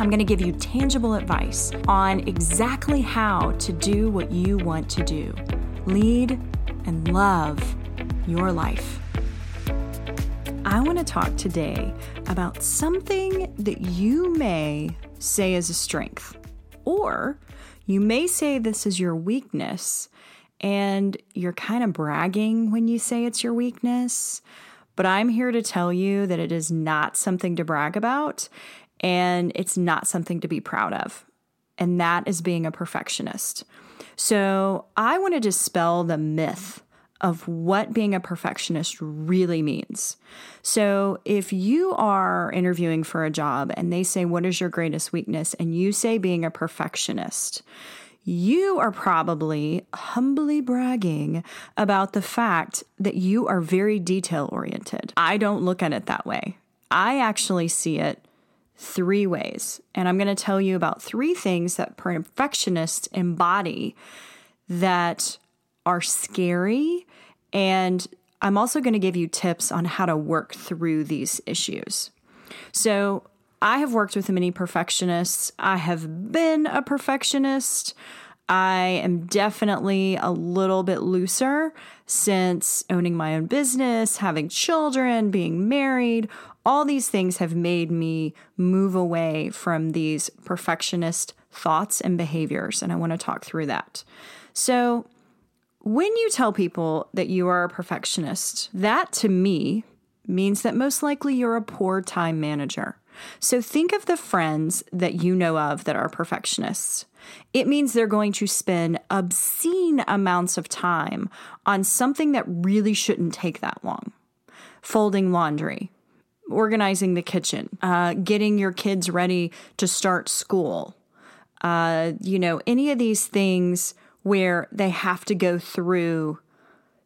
I'm going to give you tangible advice on exactly how to do what you want to do lead and love your life. I want to talk today about something that you may say is a strength, or you may say this is your weakness, and you're kind of bragging when you say it's your weakness. But I'm here to tell you that it is not something to brag about and it's not something to be proud of. And that is being a perfectionist. So I want to dispel the myth of what being a perfectionist really means. So, if you are interviewing for a job and they say, What is your greatest weakness? and you say being a perfectionist, you are probably humbly bragging about the fact that you are very detail oriented. I don't look at it that way. I actually see it three ways. And I'm going to tell you about three things that perfectionists embody that are scary. And I'm also going to give you tips on how to work through these issues. So, I have worked with many perfectionists. I have been a perfectionist. I am definitely a little bit looser since owning my own business, having children, being married, all these things have made me move away from these perfectionist thoughts and behaviors. And I want to talk through that. So, when you tell people that you are a perfectionist, that to me means that most likely you're a poor time manager. So think of the friends that you know of that are perfectionists. It means they're going to spend obscene amounts of time on something that really shouldn't take that long folding laundry, organizing the kitchen, uh, getting your kids ready to start school, uh, you know, any of these things where they have to go through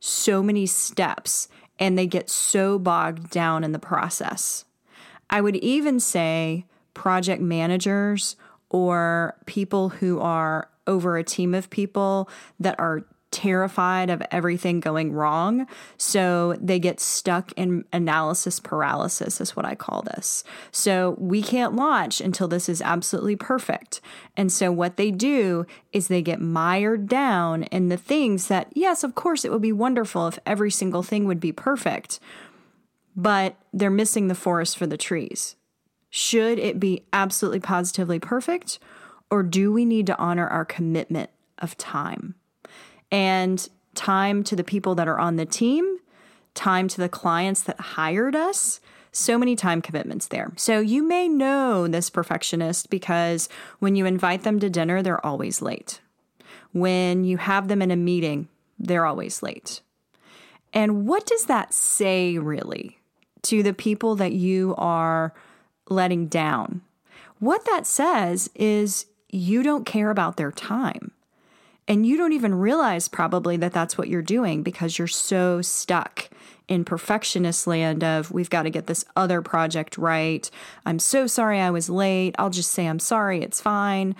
so many steps and they get so bogged down in the process. I would even say project managers or people who are over a team of people that are terrified of everything going wrong. So they get stuck in analysis paralysis, is what I call this. So we can't launch until this is absolutely perfect. And so what they do is they get mired down in the things that, yes, of course, it would be wonderful if every single thing would be perfect, but they're missing the forest for the trees. Should it be absolutely positively perfect? Or do we need to honor our commitment of time? And time to the people that are on the team, time to the clients that hired us. So many time commitments there. So you may know this perfectionist because when you invite them to dinner, they're always late. When you have them in a meeting, they're always late. And what does that say really to the people that you are letting down? What that says is you don't care about their time. And you don't even realize probably that that's what you're doing because you're so stuck in perfectionist land of we've got to get this other project right. I'm so sorry I was late. I'll just say I'm sorry. It's fine.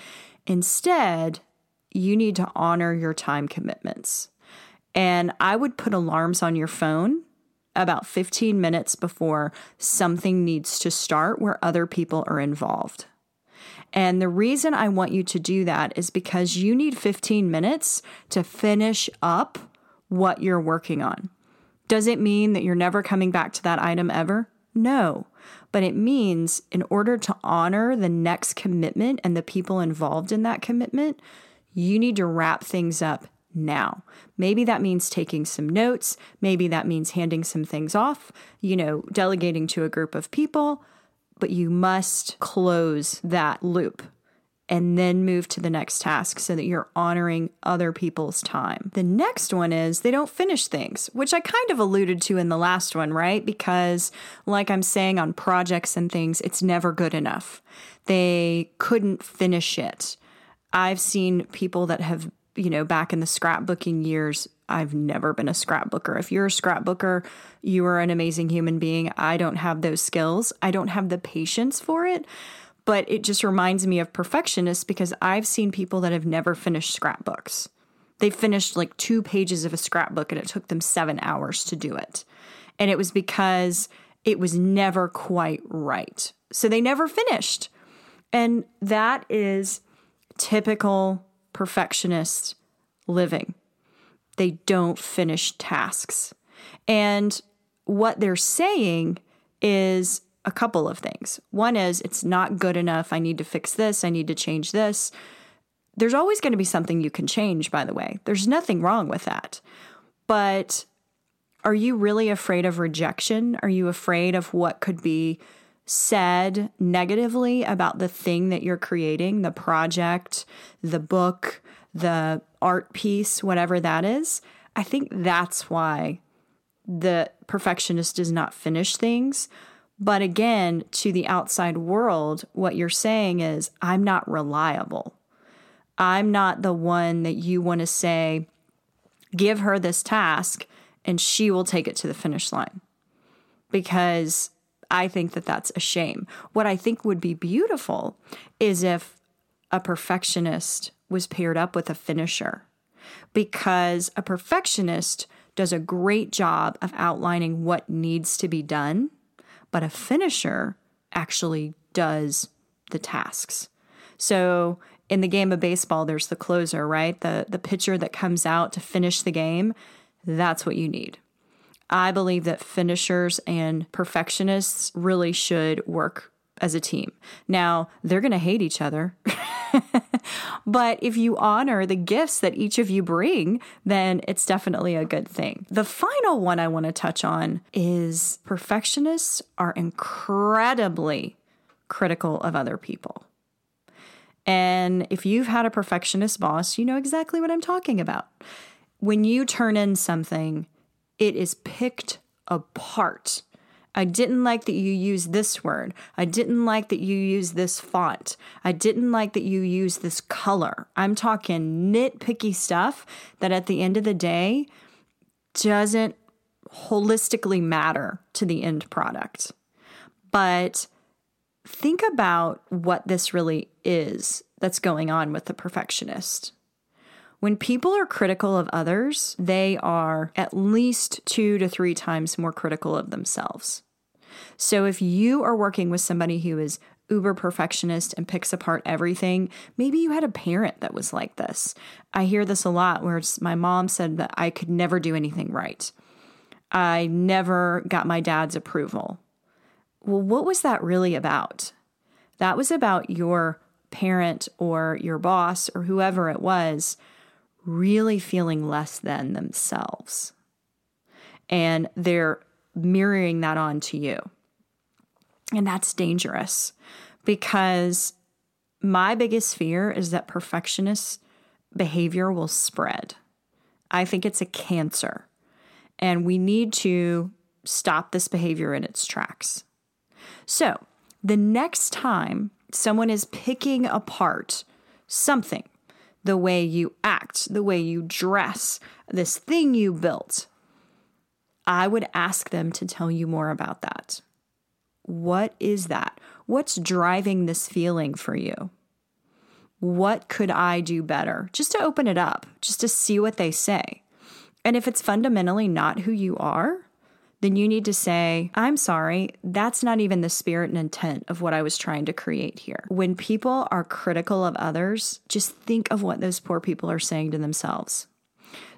Instead, you need to honor your time commitments. And I would put alarms on your phone about 15 minutes before something needs to start where other people are involved. And the reason I want you to do that is because you need 15 minutes to finish up what you're working on. Does it mean that you're never coming back to that item ever? No. But it means in order to honor the next commitment and the people involved in that commitment, you need to wrap things up now. Maybe that means taking some notes. Maybe that means handing some things off, you know, delegating to a group of people but you must close that loop and then move to the next task so that you're honoring other people's time. The next one is they don't finish things, which I kind of alluded to in the last one, right? Because, like I'm saying on projects and things, it's never good enough. They couldn't finish it. I've seen people that have you know, back in the scrapbooking years, I've never been a scrapbooker. If you're a scrapbooker, you are an amazing human being. I don't have those skills. I don't have the patience for it. But it just reminds me of perfectionists because I've seen people that have never finished scrapbooks. They finished like two pages of a scrapbook and it took them seven hours to do it. And it was because it was never quite right. So they never finished. And that is typical perfectionist living. They don't finish tasks. And what they're saying is a couple of things. One is it's not good enough. I need to fix this. I need to change this. There's always going to be something you can change, by the way. There's nothing wrong with that. But are you really afraid of rejection? Are you afraid of what could be said negatively about the thing that you're creating, the project, the book, the art piece, whatever that is? I think that's why the perfectionist does not finish things. But again, to the outside world, what you're saying is, I'm not reliable. I'm not the one that you want to say, give her this task and she will take it to the finish line. Because I think that that's a shame. What I think would be beautiful is if a perfectionist was paired up with a finisher, because a perfectionist does a great job of outlining what needs to be done, but a finisher actually does the tasks. So in the game of baseball, there's the closer, right? The the pitcher that comes out to finish the game. That's what you need. I believe that finishers and perfectionists really should work as a team. Now, they're going to hate each other. but if you honor the gifts that each of you bring, then it's definitely a good thing. The final one I want to touch on is perfectionists are incredibly critical of other people. And if you've had a perfectionist boss, you know exactly what I'm talking about. When you turn in something, it is picked apart. I didn't like that you use this word. I didn't like that you use this font. I didn't like that you use this color. I'm talking nitpicky stuff that at the end of the day doesn't holistically matter to the end product. But think about what this really is that's going on with the perfectionist. When people are critical of others, they are at least two to three times more critical of themselves. So if you are working with somebody who is uber perfectionist and picks apart everything, maybe you had a parent that was like this. I hear this a lot where my mom said that I could never do anything right. I never got my dad's approval. Well, what was that really about? That was about your parent or your boss or whoever it was really feeling less than themselves. And they're mirroring that on to you. And that's dangerous because my biggest fear is that perfectionist behavior will spread. I think it's a cancer, and we need to stop this behavior in its tracks. So, the next time someone is picking apart something, the way you act, the way you dress, this thing you built, I would ask them to tell you more about that. What is that? What's driving this feeling for you? What could I do better? Just to open it up, just to see what they say. And if it's fundamentally not who you are, then you need to say, I'm sorry, that's not even the spirit and intent of what I was trying to create here. When people are critical of others, just think of what those poor people are saying to themselves.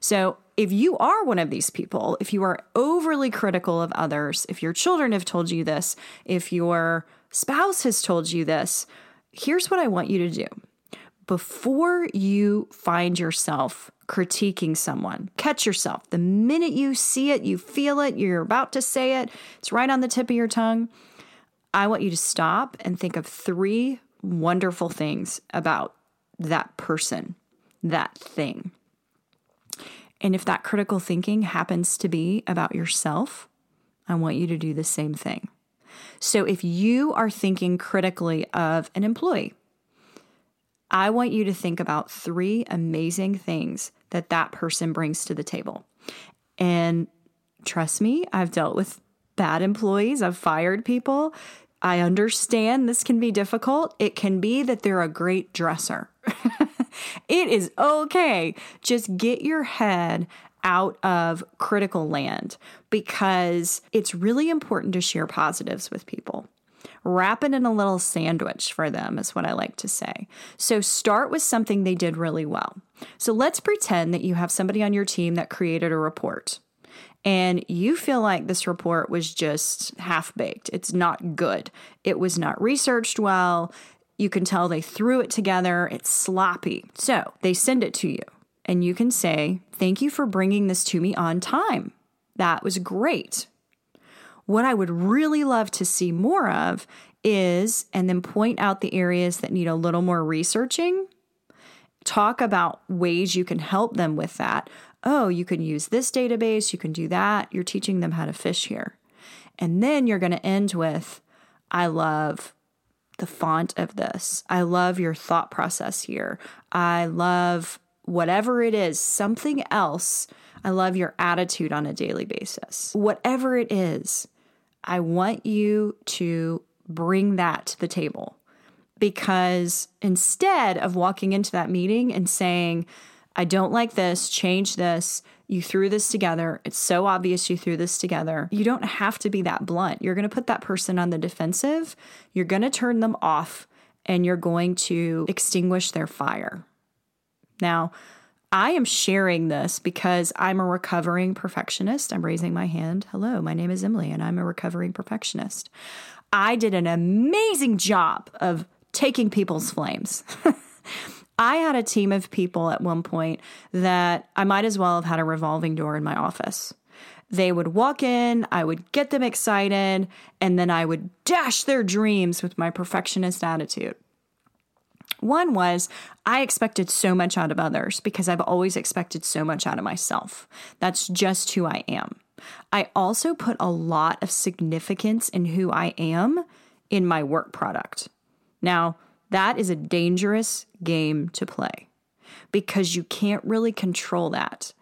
So, if you are one of these people, if you are overly critical of others, if your children have told you this, if your spouse has told you this, here's what I want you to do. Before you find yourself critiquing someone. Catch yourself. The minute you see it, you feel it, you're about to say it, it's right on the tip of your tongue. I want you to stop and think of three wonderful things about that person, that thing. And if that critical thinking happens to be about yourself, I want you to do the same thing. So if you are thinking critically of an employee, I want you to think about three amazing things that that person brings to the table. And trust me, I've dealt with bad employees, I've fired people. I understand this can be difficult. It can be that they're a great dresser. it is okay. Just get your head out of critical land because it's really important to share positives with people. Wrap it in a little sandwich for them, is what I like to say. So start with something they did really well. So let's pretend that you have somebody on your team that created a report and you feel like this report was just half baked. It's not good. It was not researched well. You can tell they threw it together. It's sloppy. So they send it to you, and you can say, Thank you for bringing this to me on time. That was great. What I would really love to see more of is, and then point out the areas that need a little more researching. Talk about ways you can help them with that. Oh, you can use this database, you can do that. You're teaching them how to fish here. And then you're going to end with, I love the font of this. I love your thought process here. I love whatever it is, something else. I love your attitude on a daily basis. Whatever it is, I want you to bring that to the table because instead of walking into that meeting and saying, I don't like this, change this, you threw this together. It's so obvious you threw this together. You don't have to be that blunt. You're going to put that person on the defensive, you're going to turn them off, and you're going to extinguish their fire. Now, I am sharing this because I'm a recovering perfectionist. I'm raising my hand. Hello, my name is Emily, and I'm a recovering perfectionist. I did an amazing job of taking people's flames. I had a team of people at one point that I might as well have had a revolving door in my office. They would walk in, I would get them excited, and then I would dash their dreams with my perfectionist attitude. One was I expected so much out of others because I've always expected so much out of myself. That's just who I am. I also put a lot of significance in who I am in my work product. Now, that is a dangerous game to play because you can't really control that.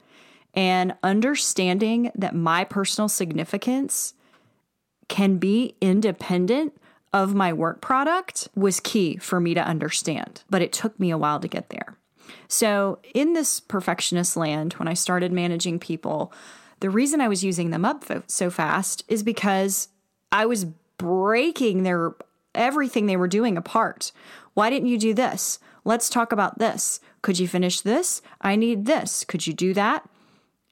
And understanding that my personal significance can be independent of my work product was key for me to understand, but it took me a while to get there. So, in this perfectionist land, when I started managing people, the reason I was using them up so fast is because I was breaking their everything they were doing apart. Why didn't you do this? Let's talk about this. Could you finish this? I need this. Could you do that?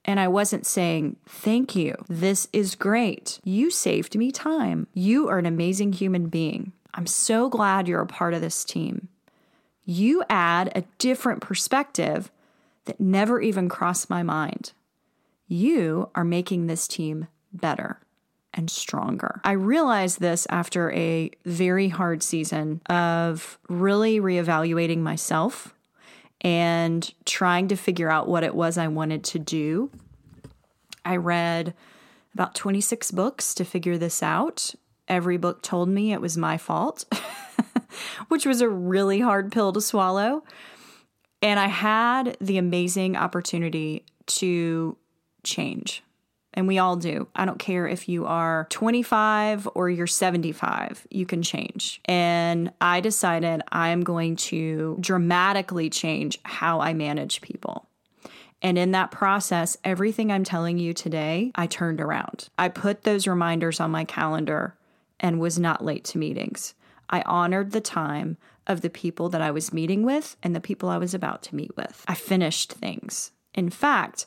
And I wasn't saying, Thank you. This is great. You saved me time. You are an amazing human being. I'm so glad you're a part of this team. You add a different perspective that never even crossed my mind. You are making this team better and stronger. I realized this after a very hard season of really reevaluating myself and trying to figure out what it was I wanted to do. I read about 26 books to figure this out. Every book told me it was my fault, which was a really hard pill to swallow. And I had the amazing opportunity to change. And we all do. I don't care if you are 25 or you're 75, you can change. And I decided I'm going to dramatically change how I manage people. And in that process, everything I'm telling you today, I turned around. I put those reminders on my calendar and was not late to meetings. I honored the time of the people that I was meeting with and the people I was about to meet with. I finished things. In fact,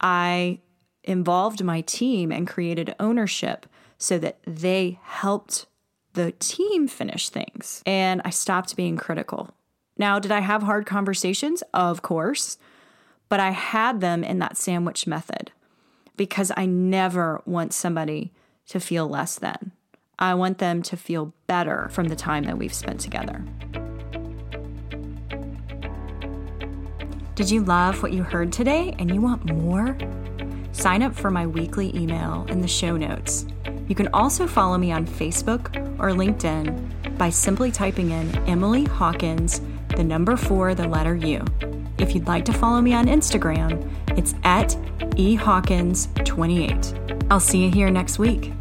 I involved my team and created ownership so that they helped the team finish things. And I stopped being critical. Now, did I have hard conversations? Of course, but I had them in that sandwich method because I never want somebody to feel less than. I want them to feel better from the time that we've spent together. Did you love what you heard today and you want more? Sign up for my weekly email in the show notes. You can also follow me on Facebook or LinkedIn by simply typing in Emily Hawkins the number four, the letter U. If you'd like to follow me on Instagram, it's at ehawkins28. I'll see you here next week.